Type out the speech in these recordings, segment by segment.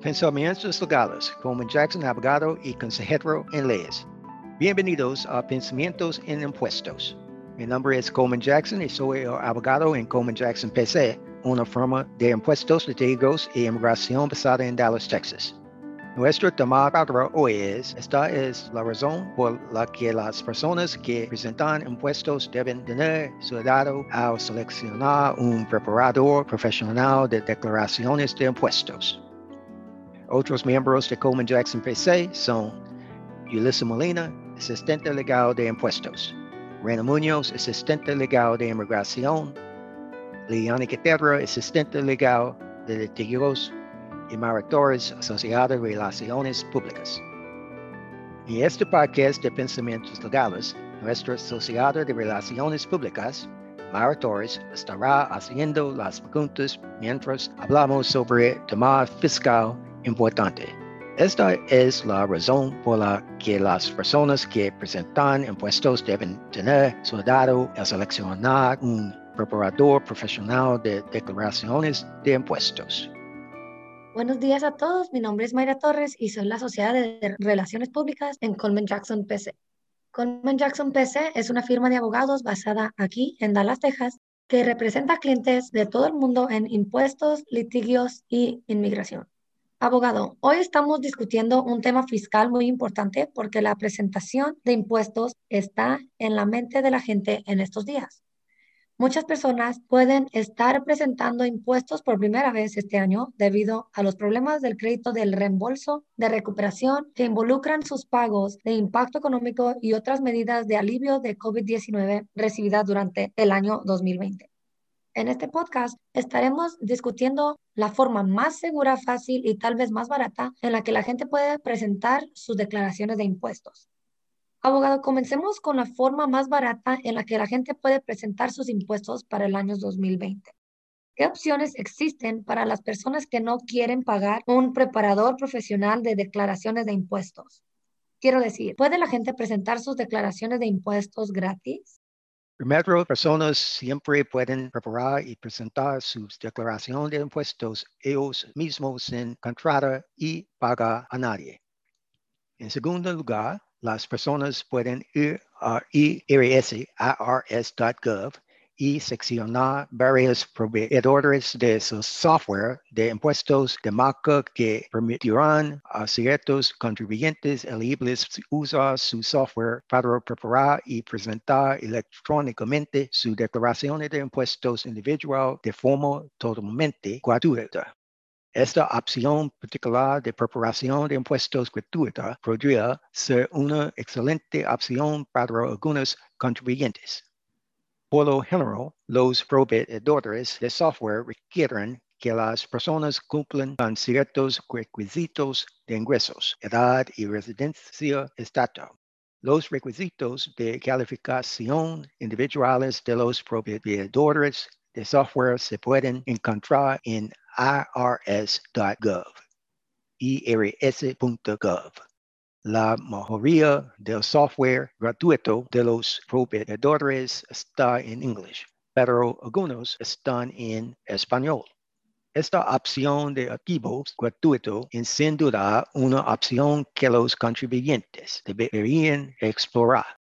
Pensamientos Legales, Coleman Jackson, abogado y consejero en leyes. Bienvenidos a Pensamientos en Impuestos. Mi nombre es Coleman Jackson y soy abogado en Coleman Jackson PC, una firma de impuestos, litigios y inmigración basada en Dallas, Texas. Nuestro tema para hoy es, esta es la razón por la que las personas que presentan impuestos deben tener cuidado al seleccionar un preparador profesional de declaraciones de impuestos. Otros miembros de Coleman Jackson PC son Yulissa Molina, asistente legal de impuestos, Rena Muñoz, asistente legal de inmigración, Liana Quetedra, asistente legal de litigios. Y Torres, asociada de relaciones públicas. En este podcast de pensamientos legales, nuestra asociada de relaciones públicas, Mara Torres, estará haciendo las preguntas mientras hablamos sobre tema fiscal importante. Esta es la razón por la que las personas que presentan impuestos deben tener cuidado al seleccionar un preparador profesional de declaraciones de impuestos. Buenos días a todos, mi nombre es Mayra Torres y soy la asociada de Relaciones Públicas en Coleman Jackson PC. Coleman Jackson PC es una firma de abogados basada aquí en Dallas, Texas, que representa clientes de todo el mundo en impuestos, litigios y inmigración. Abogado, hoy estamos discutiendo un tema fiscal muy importante porque la presentación de impuestos está en la mente de la gente en estos días. Muchas personas pueden estar presentando impuestos por primera vez este año debido a los problemas del crédito del reembolso de recuperación que involucran sus pagos de impacto económico y otras medidas de alivio de COVID-19 recibidas durante el año 2020. En este podcast estaremos discutiendo la forma más segura, fácil y tal vez más barata en la que la gente puede presentar sus declaraciones de impuestos. Abogado, comencemos con la forma más barata en la que la gente puede presentar sus impuestos para el año 2020. ¿Qué opciones existen para las personas que no quieren pagar un preparador profesional de declaraciones de impuestos? Quiero decir, ¿puede la gente presentar sus declaraciones de impuestos gratis? Primero, personas siempre pueden preparar y presentar sus declaraciones de impuestos ellos mismos sin contratar y pagar a nadie. En segundo lugar, las personas pueden ir a irs.ars.gov y seccionar varios proveedores de su software de impuestos de marca que permitirán a ciertos contribuyentes elegibles usar su software para preparar y presentar electrónicamente su declaración de impuestos individual de forma totalmente gratuita. Esta opción particular de preparación de impuestos gratuita podría ser una excelente opción para algunos contribuyentes. Por lo general, los proveedores de software requieren que las personas cumplan con ciertos requisitos de ingresos, edad y residencia estatal. Los requisitos de calificación individuales de los proveedores de software se pueden encontrar en irs.gov, irs.gov. La mayoría del software gratuito de los proveedores está en inglés, pero algunos están en español. Esta opción de archivos gratuito es sin duda una opción que los contribuyentes deberían explorar.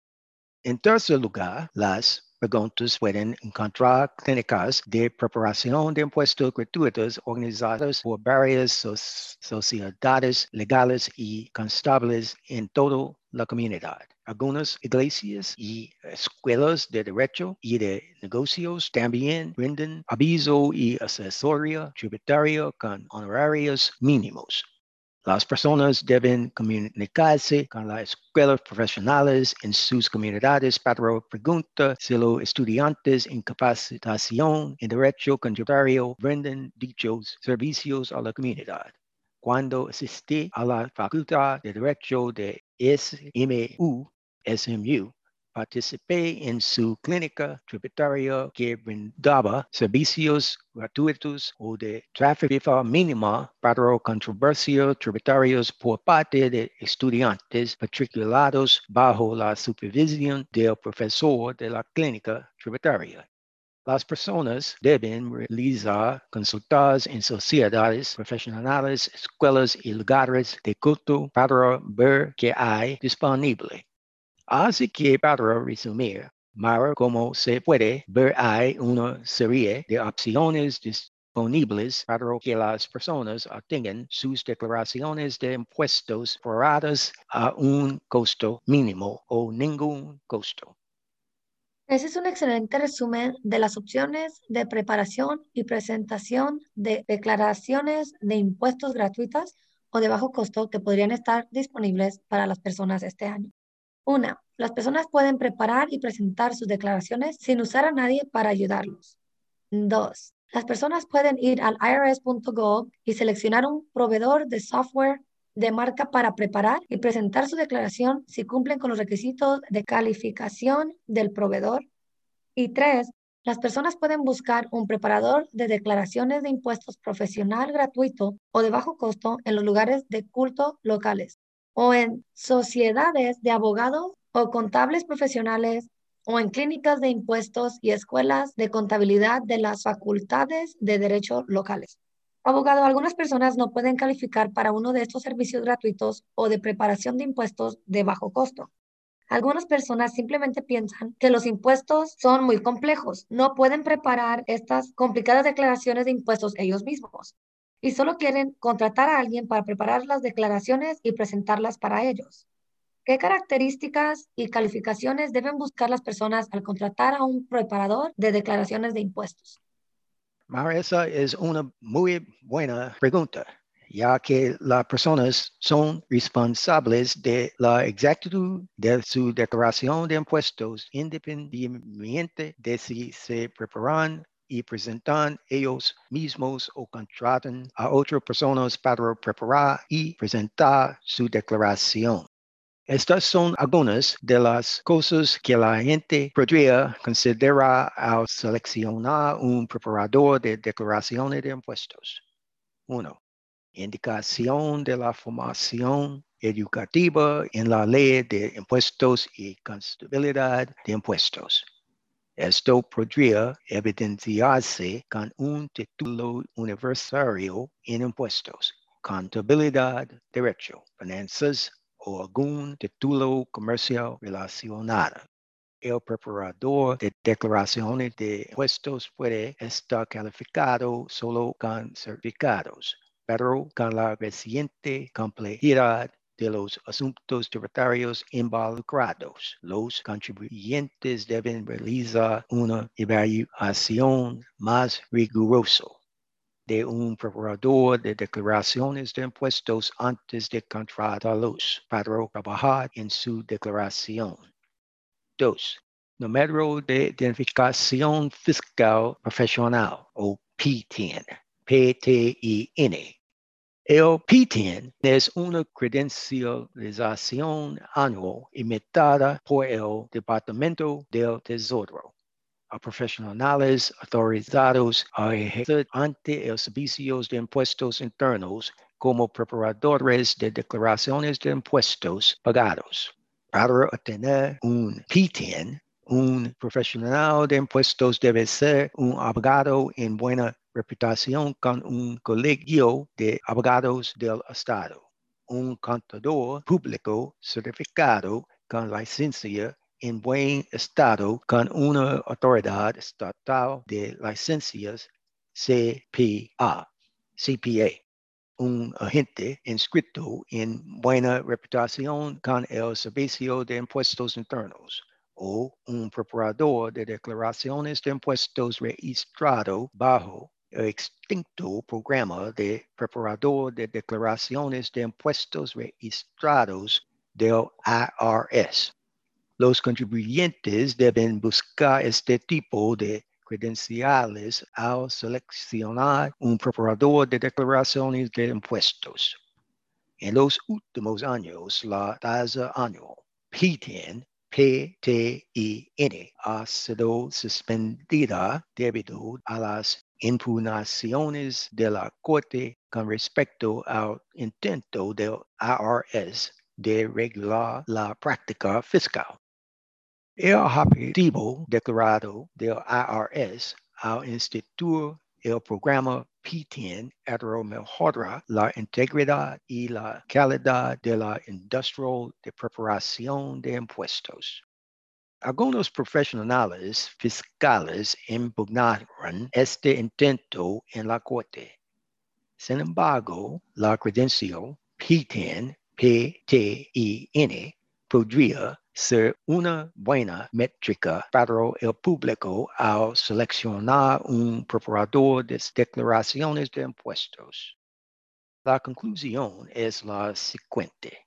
En tercer lugar, las preguntas pueden encontrar clínicas de preparación de impuestos gratuitos organizadas por varias sociedades legales y constables en toda la comunidad. Algunas iglesias y escuelas de derecho y de negocios también brindan aviso y asesoría tributaria con honorarios mínimos. Las personas deben comunicarse con las escuelas profesionales en sus comunidades para preguntar si los estudiantes en capacitación en derecho contributorio brindan dichos servicios a la comunidad. Cuando asistí a la Facultad de Derecho de SMU, SMU Participé en su clínica tributaria que brindaba servicios gratuitos o de tarifa mínima para controversias tributarias por parte de estudiantes matriculados bajo la supervisión del profesor de la clínica tributaria. Las personas deben realizar consultas en sociedades profesionales, escuelas y lugares de culto para ver qué hay disponible. Así que para resumir, Mara, como se puede ver, hay una serie de opciones disponibles para que las personas obtengan sus declaraciones de impuestos forradas a un costo mínimo o ningún costo. Ese es un excelente resumen de las opciones de preparación y presentación de declaraciones de impuestos gratuitas o de bajo costo que podrían estar disponibles para las personas este año. Una, las personas pueden preparar y presentar sus declaraciones sin usar a nadie para ayudarlos. Dos, las personas pueden ir al irs.gov y seleccionar un proveedor de software de marca para preparar y presentar su declaración si cumplen con los requisitos de calificación del proveedor. Y tres, las personas pueden buscar un preparador de declaraciones de impuestos profesional gratuito o de bajo costo en los lugares de culto locales o en sociedades de abogados o contables profesionales o en clínicas de impuestos y escuelas de contabilidad de las facultades de derecho locales. Abogado, algunas personas no pueden calificar para uno de estos servicios gratuitos o de preparación de impuestos de bajo costo. Algunas personas simplemente piensan que los impuestos son muy complejos, no pueden preparar estas complicadas declaraciones de impuestos ellos mismos y solo quieren contratar a alguien para preparar las declaraciones y presentarlas para ellos. ¿Qué características y calificaciones deben buscar las personas al contratar a un preparador de declaraciones de impuestos? esa es una muy buena pregunta, ya que las personas son responsables de la exactitud de su declaración de impuestos independientemente de si se preparan y presentan ellos mismos o contratan a otras personas para preparar y presentar su declaración. Estas son algunas de las cosas que la gente podría considerar al seleccionar un preparador de declaraciones de impuestos. 1. Indicación de la formación educativa en la ley de impuestos y constabilidad de impuestos. Esto podría evidenciarse con un título universitario en impuestos, contabilidad, derecho, finanzas, o algún título comercial relacionado. El preparador de declaraciones de impuestos puede estar calificado solo con certificados, pero con la reciente complejidad de los asuntos tributarios involucrados. Los contribuyentes deben realizar una evaluación más rigurosa de un preparador de declaraciones de impuestos antes de contratarlos para trabajar en su declaración. 2. Número de identificación fiscal profesional o PTIN. PTIN. El PTIN es una credencialización anual emitada por el Departamento del Tesoro a profesionales autorizados a ejercer ante el servicios de impuestos internos como preparadores de declaraciones de impuestos pagados. Para obtener un PTIN, un profesional de impuestos debe ser un abogado en buena reputación con un colegio de abogados del Estado, un contador público certificado con licencia en buen estado con una autoridad estatal de licencias CPA, CPA, un agente inscrito en buena reputación con el Servicio de Impuestos Internos o un preparador de declaraciones de impuestos registrado bajo extinto programa de preparador de declaraciones de impuestos registrados del IRS. Los contribuyentes deben buscar este tipo de credenciales al seleccionar un preparador de declaraciones de impuestos. En los últimos años, la tasa anual PTIN, PTIN ha sido suspendida debido a las impugnaciones de la Corte con respecto al intento del IRS de regular la práctica fiscal. El objetivo declarado del IRS al instituir el programa P10 mejora la integridad y la calidad de la industria de preparación de impuestos. Algunos profesionales fiscales impugnaron este intento en la corte. Sin embargo, la credencial P10, P-T-I-N, podría ser una buena métrica para el público al seleccionar un preparador de declaraciones de impuestos. La conclusión es la siguiente.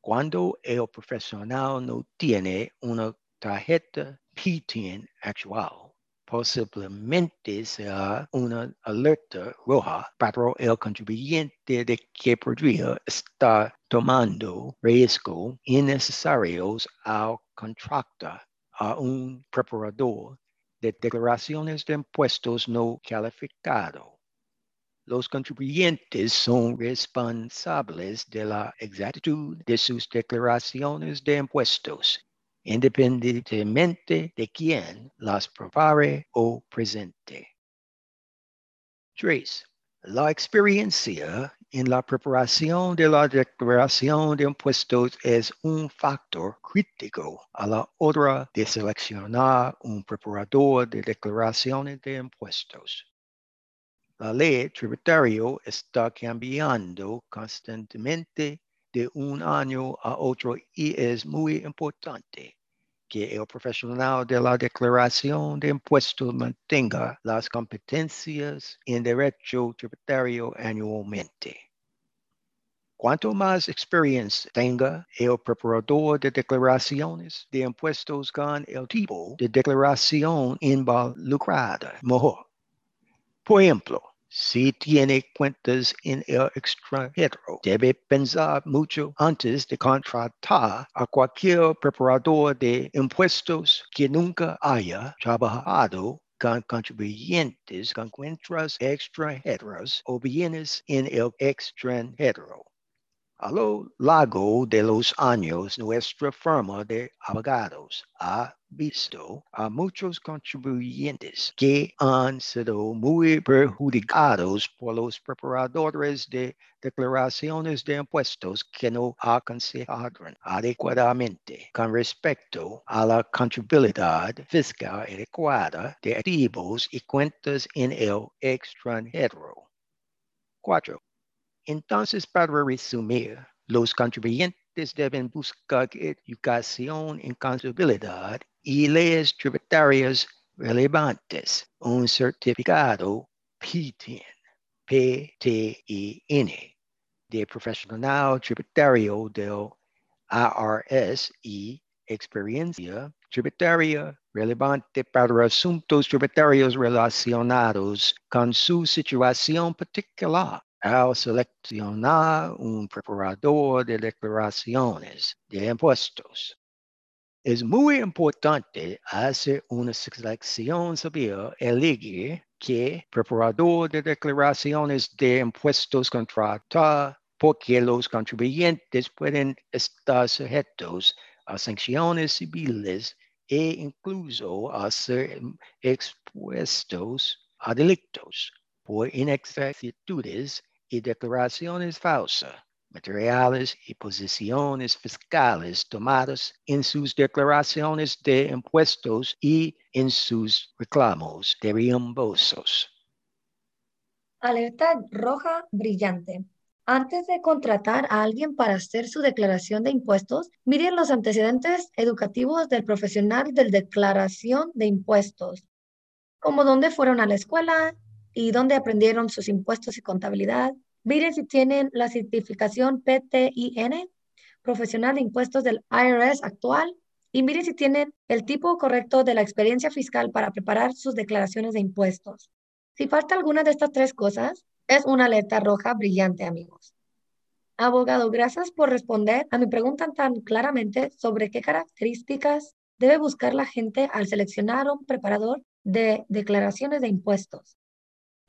Cuando el profesional no tiene una tarjeta PTIN actual, posiblemente sea una alerta roja para el contribuyente de que podría estar tomando riesgos innecesarios al contratar a un preparador de declaraciones de impuestos no calificado. Los contribuyentes son responsables de la exactitud de sus declaraciones de impuestos independientemente de quién las prepare o presente. 3. La experiencia en la preparación de la declaración de impuestos es un factor crítico a la hora de seleccionar un preparador de declaraciones de impuestos. La ley tributaria está cambiando constantemente de un año a otro y es muy importante que el profesional de la declaración de impuestos mantenga las competencias en derecho tributario anualmente. Cuanto más experiencia tenga el preparador de declaraciones de impuestos con el tipo de declaración involucrada, mejor. Por ejemplo, si tiene cuentas en el extranjero, debe pensar mucho antes de contratar a cualquier preparador de impuestos que nunca haya trabajado con contribuyentes con cuentas extranjeras o bienes en el extranjero. A lo largo de los años, nuestra firma de abogados ha visto a muchos contribuyentes que han sido muy perjudicados por los preparadores de declaraciones de impuestos que no aconsejaron adecuadamente con respecto a la contribuibilidad fiscal adecuada de activos y cuentas en el extranjero. 4. Entonces, para resumir, los contribuyentes deben buscar educación en contabilidad y leyes tributarias relevantes, un certificado PTIN, P-T-I-N, de profesional tributario del ARS y experiencia tributaria relevante para asuntos tributarios relacionados con su situación particular al seleccionar un preparador de declaraciones de impuestos. Es muy importante hacer una selección sabia elegir qué preparador de declaraciones de impuestos contratar porque los contribuyentes pueden estar sujetos a sanciones civiles e incluso a ser expuestos a delitos por inexactitudes y declaraciones falsas, materiales y posiciones fiscales tomadas en sus declaraciones de impuestos y en sus reclamos de reembolsos. Alerta roja brillante. Antes de contratar a alguien para hacer su declaración de impuestos, miren los antecedentes educativos del profesional de declaración de impuestos, como dónde fueron a la escuela, y dónde aprendieron sus impuestos y contabilidad. Miren si tienen la certificación PTIN, profesional de impuestos del IRS actual, y miren si tienen el tipo correcto de la experiencia fiscal para preparar sus declaraciones de impuestos. Si falta alguna de estas tres cosas, es una alerta roja brillante, amigos. Abogado, gracias por responder a mi pregunta tan claramente sobre qué características debe buscar la gente al seleccionar un preparador de declaraciones de impuestos.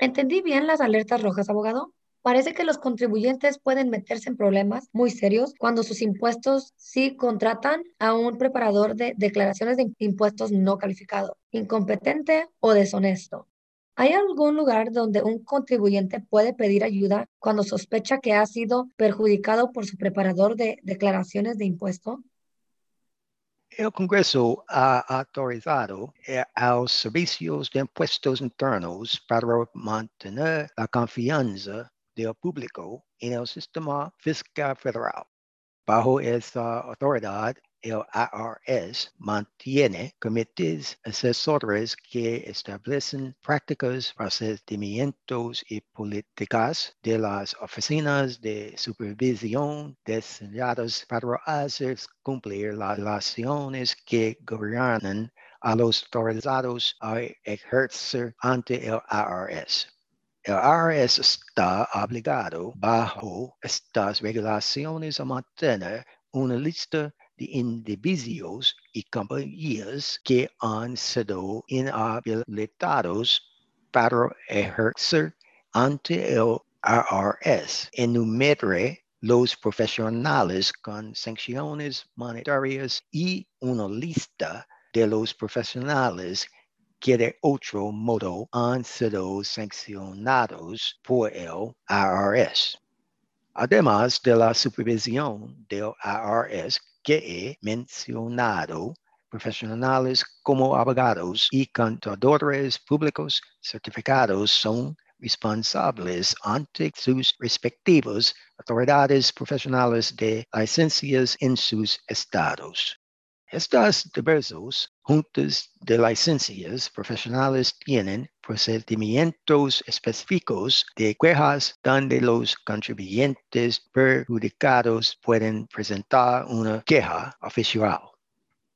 ¿Entendí bien las alertas rojas, abogado? Parece que los contribuyentes pueden meterse en problemas muy serios cuando sus impuestos sí contratan a un preparador de declaraciones de impuestos no calificado, incompetente o deshonesto. ¿Hay algún lugar donde un contribuyente puede pedir ayuda cuando sospecha que ha sido perjudicado por su preparador de declaraciones de impuesto? El Congreso ha autorizado eh, a los servicios de impuestos internos para mantener la confianza del público en el sistema fiscal federal. Bajo esta autoridad, el IRS mantiene comités asesores que establecen prácticas, procedimientos y políticas de las oficinas de supervisión diseñadas para hacer cumplir las relaciones que gobiernan a los autorizados a ejercer ante el IRS. El IRS está obligado bajo estas regulaciones a mantener una lista de individuos y compañías que han sido inhabilitados para ejercer ante el IRS. Enumere los profesionales con sanciones monetarias y una lista de los profesionales que de otro modo han sido sancionados por el IRS. Además de la supervisión del IRS que he mencionado, profesionales como abogados y contadores públicos certificados son responsables ante sus respectivas autoridades profesionales de licencias en sus estados. Estas diversas juntas de licencias profesionales tienen procedimientos específicos de quejas donde los contribuyentes perjudicados pueden presentar una queja oficial.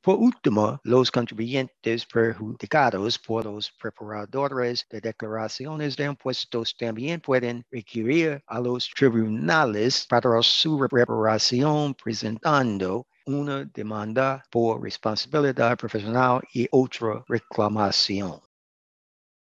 Por último, los contribuyentes perjudicados por los preparadores de declaraciones de impuestos también pueden requerir a los tribunales para su preparación presentando una demanda por responsabilidad profesional y otra reclamación.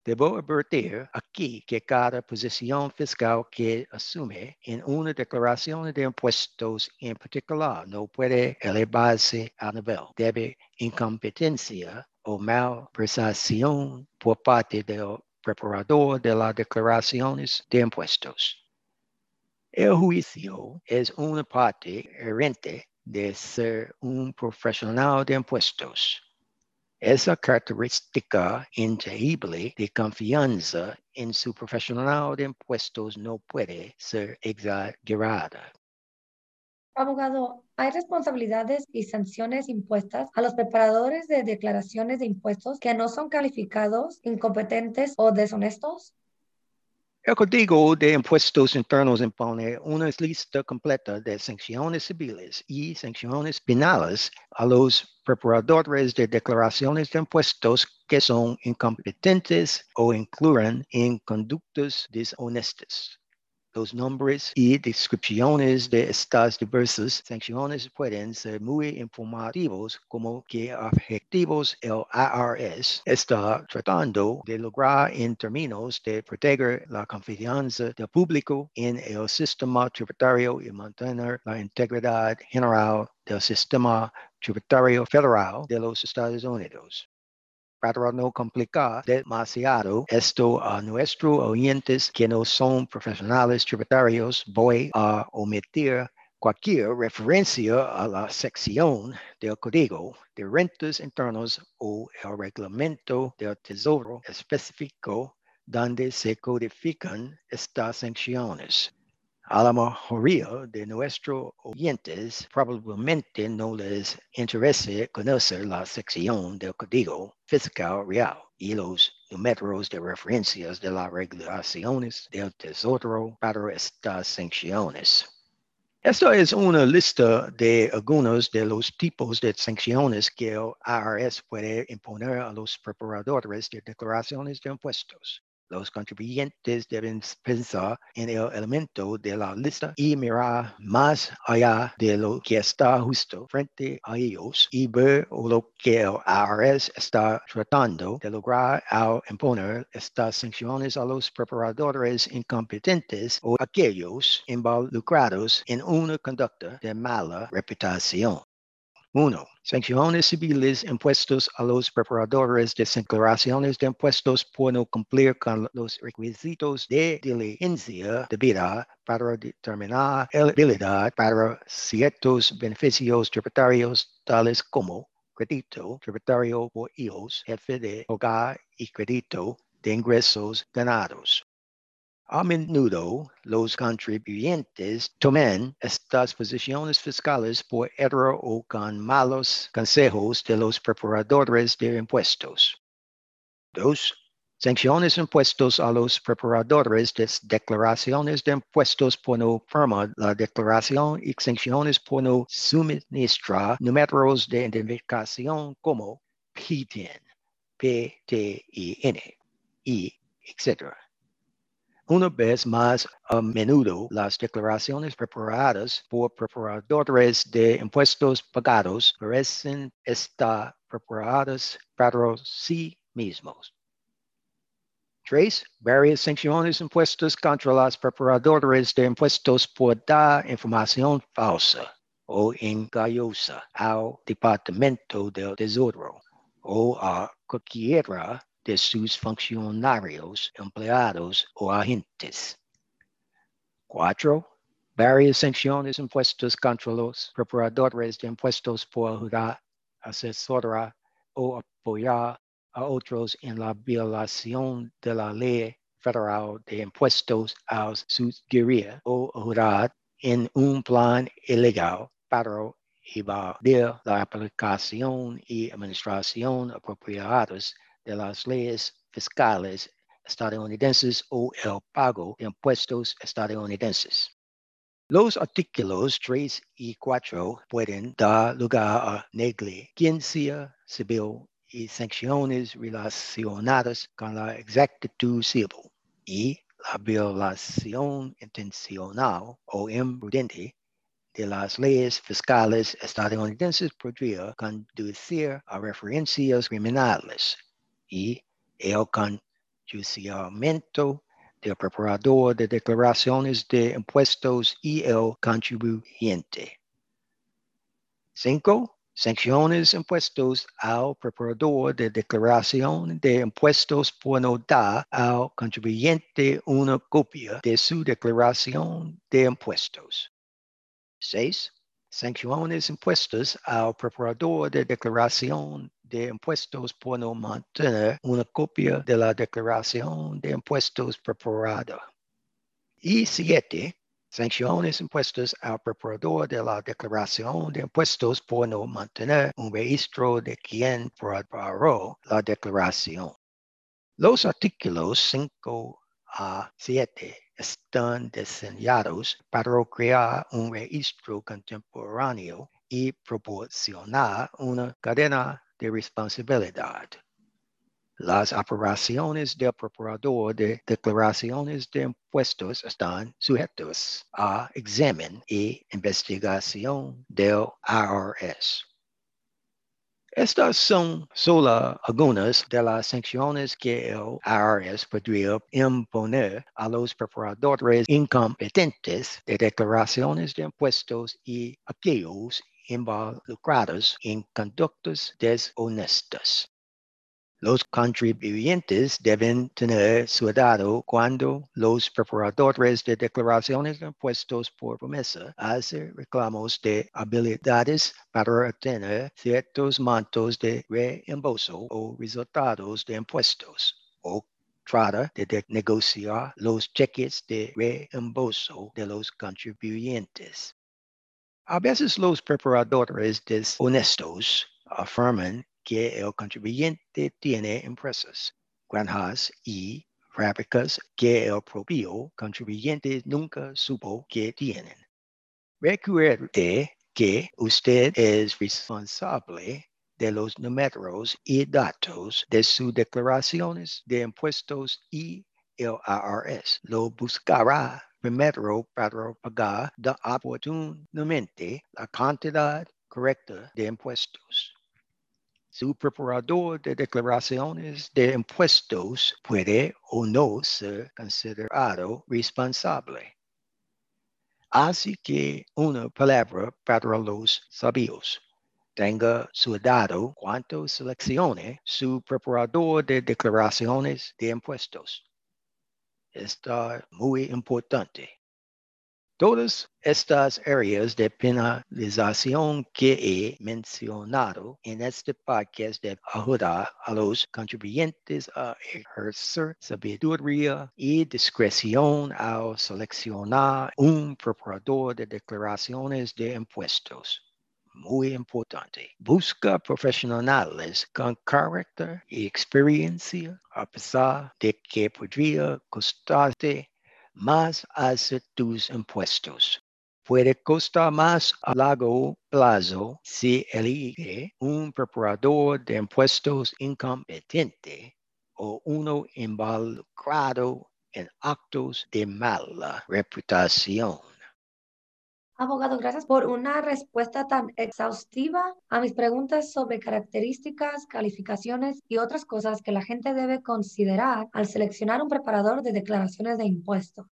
Debo advertir aquí que cada posición fiscal que asume en una declaración de impuestos en particular no puede elevarse a nivel de incompetencia o malversación por parte del preparador de las declaraciones de impuestos. El juicio es una parte herente de ser un profesional de impuestos. Esa característica intangible de confianza en su profesional de impuestos no puede ser exagerada. Abogado, ¿hay responsabilidades y sanciones impuestas a los preparadores de declaraciones de impuestos que no son calificados, incompetentes o deshonestos? El Código de Impuestos Internos impone una lista completa de sanciones civiles y sanciones penales a los preparadores de declaraciones de impuestos que son incompetentes o incluyen en conductas deshonestas. Los nombres y descripciones de estas diversas sanciones pueden ser muy informativos como que objetivos el IRS está tratando de lograr en términos de proteger la confianza del público en el sistema tributario y mantener la integridad general del sistema tributario federal de los Estados Unidos para no complicar demasiado esto a nuestros oyentes que no son profesionales tributarios, voy a omitir cualquier referencia a la sección del Código de Rentas Internos o el reglamento del Tesoro específico donde se codifican estas sanciones. A la mayoría de nuestros oyentes probablemente no les interese conocer la sección del Código Fiscal Real y los números de referencias de las regulaciones del Tesoro para estas sanciones. Esta es una lista de algunos de los tipos de sanciones que el IRS puede imponer a los preparadores de declaraciones de impuestos. Los contribuyentes deben pensar en el elemento de la lista y mirar más allá de lo que está justo frente a ellos y ver lo que el IRS está tratando de lograr al imponer estas sanciones a los preparadores incompetentes o aquellos involucrados en una conducta de mala reputación. 1. Sanciones civiles impuestos a los preparadores de declaraciones de impuestos por no cumplir con los requisitos de diligencia debida para determinar elegibilidad para ciertos beneficios tributarios tales como crédito tributario por hijos, jefe de hogar y crédito de ingresos ganados. A menudo los contribuyentes toman estas posiciones fiscales por error o con malos consejos de los preparadores de impuestos. 2. Sanciones impuestos a los preparadores de declaraciones de impuestos por no firmar la declaración y sanciones por no suministrar números de identificación como PTIN, PTIN, y etc. Una vez más, a menudo las declaraciones preparadas por preparadores de impuestos pagados parecen estar preparadas para sí mismos. 3. Varias sanciones impuestas contra los preparadores de impuestos por dar información falsa o engañosa al Departamento del Tesoro o a cualquiera de sus funcionarios, empleados o agentes. 4. Varias sanciones impuestas contra los preparadores de impuestos por ayudar, asesorar o apoyar a otros en la violación de la ley federal de impuestos a sugerir o ayudar en un plan ilegal para evadir la aplicación y administración apropiadas de las leyes fiscales estadounidenses o el pago de impuestos estadounidenses. Los artículos 3 y 4 pueden dar lugar a negligencia civil y sanciones relacionadas con la exactitud civil y la violación intencional o imprudente de las leyes fiscales estadounidenses podría conducir a referencias criminales y el conjuiciamiento del preparador de declaraciones de impuestos y el contribuyente. 5. Sanciones impuestos al preparador de declaración de impuestos por no dar al contribuyente una copia de su declaración de impuestos. 6. Sanciones impuestas al preparador de declaración de impuestos por no mantener una copia de la declaración de impuestos preparada. Y siete, sanciones impuestas al preparador de la declaración de impuestos por no mantener un registro de quien preparó la declaración. Los artículos 5 a 7 están diseñados para crear un registro contemporáneo y proporcionar una cadena de responsabilidad. Las operaciones del preparador de declaraciones de impuestos están sujetos a examen y investigación del IRS. Estas son solo algunas de las sanciones que el IRS podría imponer a los preparadores incompetentes de declaraciones de impuestos y aquellos involucrados en conductas deshonestas. Los contribuyentes deben tener cuidado cuando los preparadores de declaraciones de impuestos por promesa hacen reclamos de habilidades para obtener ciertos montos de reembolso o resultados de impuestos o trata de negociar los cheques de reembolso de los contribuyentes. A veces los preparadores deshonestos afirman que el contribuyente tiene empresas, granjas y fábricas que el propio contribuyente nunca supo que tienen. Recuerde que usted es responsable de los números y datos de sus declaraciones de impuestos y el IRS. Lo buscará primero para pagar de oportunamente la cantidad correcta de impuestos. Su preparador de declaraciones de impuestos puede o no ser considerado responsable. Así que una palabra para los sabios. Tenga su dado cuando seleccione su preparador de declaraciones de impuestos. Está muy importante. Todas estas áreas de penalización que he mencionado en este podcast de ayudar a los contribuyentes a ejercer sabiduría y discreción al seleccionar un preparador de declaraciones de impuestos muy importante. Busca profesionales con carácter y experiencia, a pesar de que podría costarte más hacer tus impuestos. Puede costar más a largo plazo si elige un preparador de impuestos incompetente o uno involucrado en actos de mala reputación. Abogado, gracias por una respuesta tan exhaustiva a mis preguntas sobre características, calificaciones y otras cosas que la gente debe considerar al seleccionar un preparador de declaraciones de impuestos.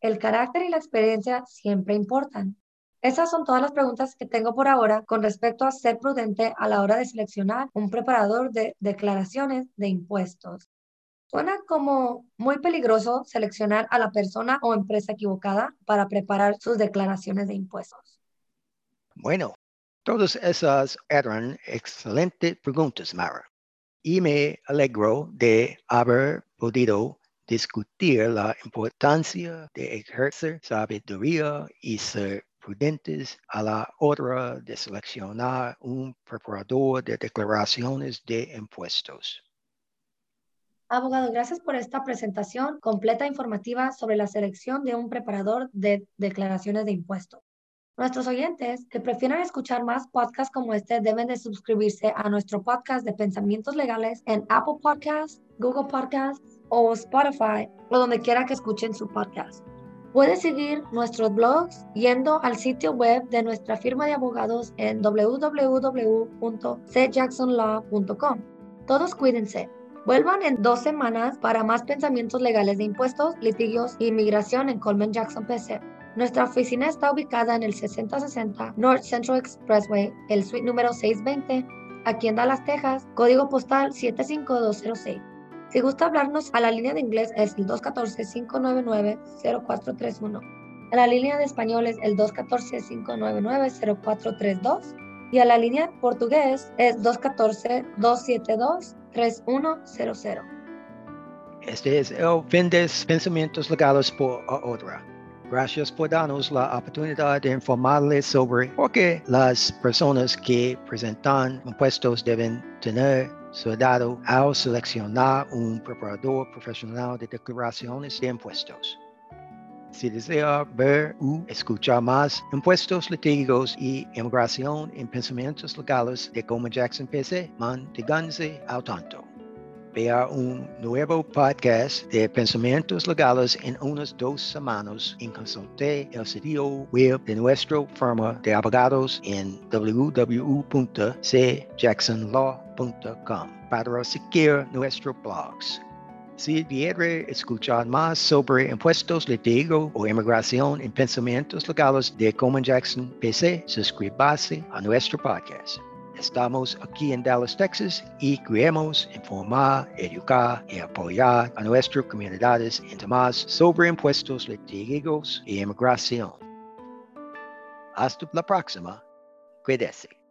El carácter y la experiencia siempre importan. Esas son todas las preguntas que tengo por ahora con respecto a ser prudente a la hora de seleccionar un preparador de declaraciones de impuestos. Suena como muy peligroso seleccionar a la persona o empresa equivocada para preparar sus declaraciones de impuestos. Bueno, todas esas eran excelentes preguntas, Mara. Y me alegro de haber podido discutir la importancia de ejercer sabiduría y ser prudentes a la hora de seleccionar un preparador de declaraciones de impuestos. Abogado, gracias por esta presentación completa e informativa sobre la selección de un preparador de declaraciones de impuestos. Nuestros oyentes que prefieran escuchar más podcasts como este deben de suscribirse a nuestro podcast de pensamientos legales en Apple Podcasts, Google Podcasts o Spotify o donde quiera que escuchen su podcast. Puedes seguir nuestros blogs yendo al sitio web de nuestra firma de abogados en www.cjacksonlaw.com. Todos cuídense. Vuelvan en dos semanas para más pensamientos legales de impuestos, litigios e inmigración en Coleman Jackson PC. Nuestra oficina está ubicada en el 6060 North Central Expressway, el suite número 620, aquí en Dallas, Texas, código postal 75206. Si gusta hablarnos a la línea de inglés es el 214-599-0431. A la línea de español es el 214-599-0432 y a la línea portugués es 214-272-3100. Este es el fin de Pensamientos Legales por Otra. Gracias por darnos la oportunidad de informarles sobre por qué las personas que presentan impuestos deben tener su dado al seleccionar un preparador profesional de declaraciones de impuestos. Si desea ver o escuchar más impuestos, litigos y inmigración en pensamientos legales de Coleman Jackson PC, manténganse al tanto. Vea un nuevo podcast de pensamientos legales en unas dos semanas y consulte el sitio web de nuestra firma de abogados en www.cjacksonlaw.com para seguir nuestros blogs. Si quiere escuchar más sobre impuestos, litigo o inmigración en pensamientos legales de Coleman Jackson PC, suscríbase a nuestro podcast. Estamos aquí en Dallas, Texas y queremos informar, educar y apoyar a nuestras comunidades en temas sobre impuestos, litigios y inmigración. Hasta la próxima. Cuídese.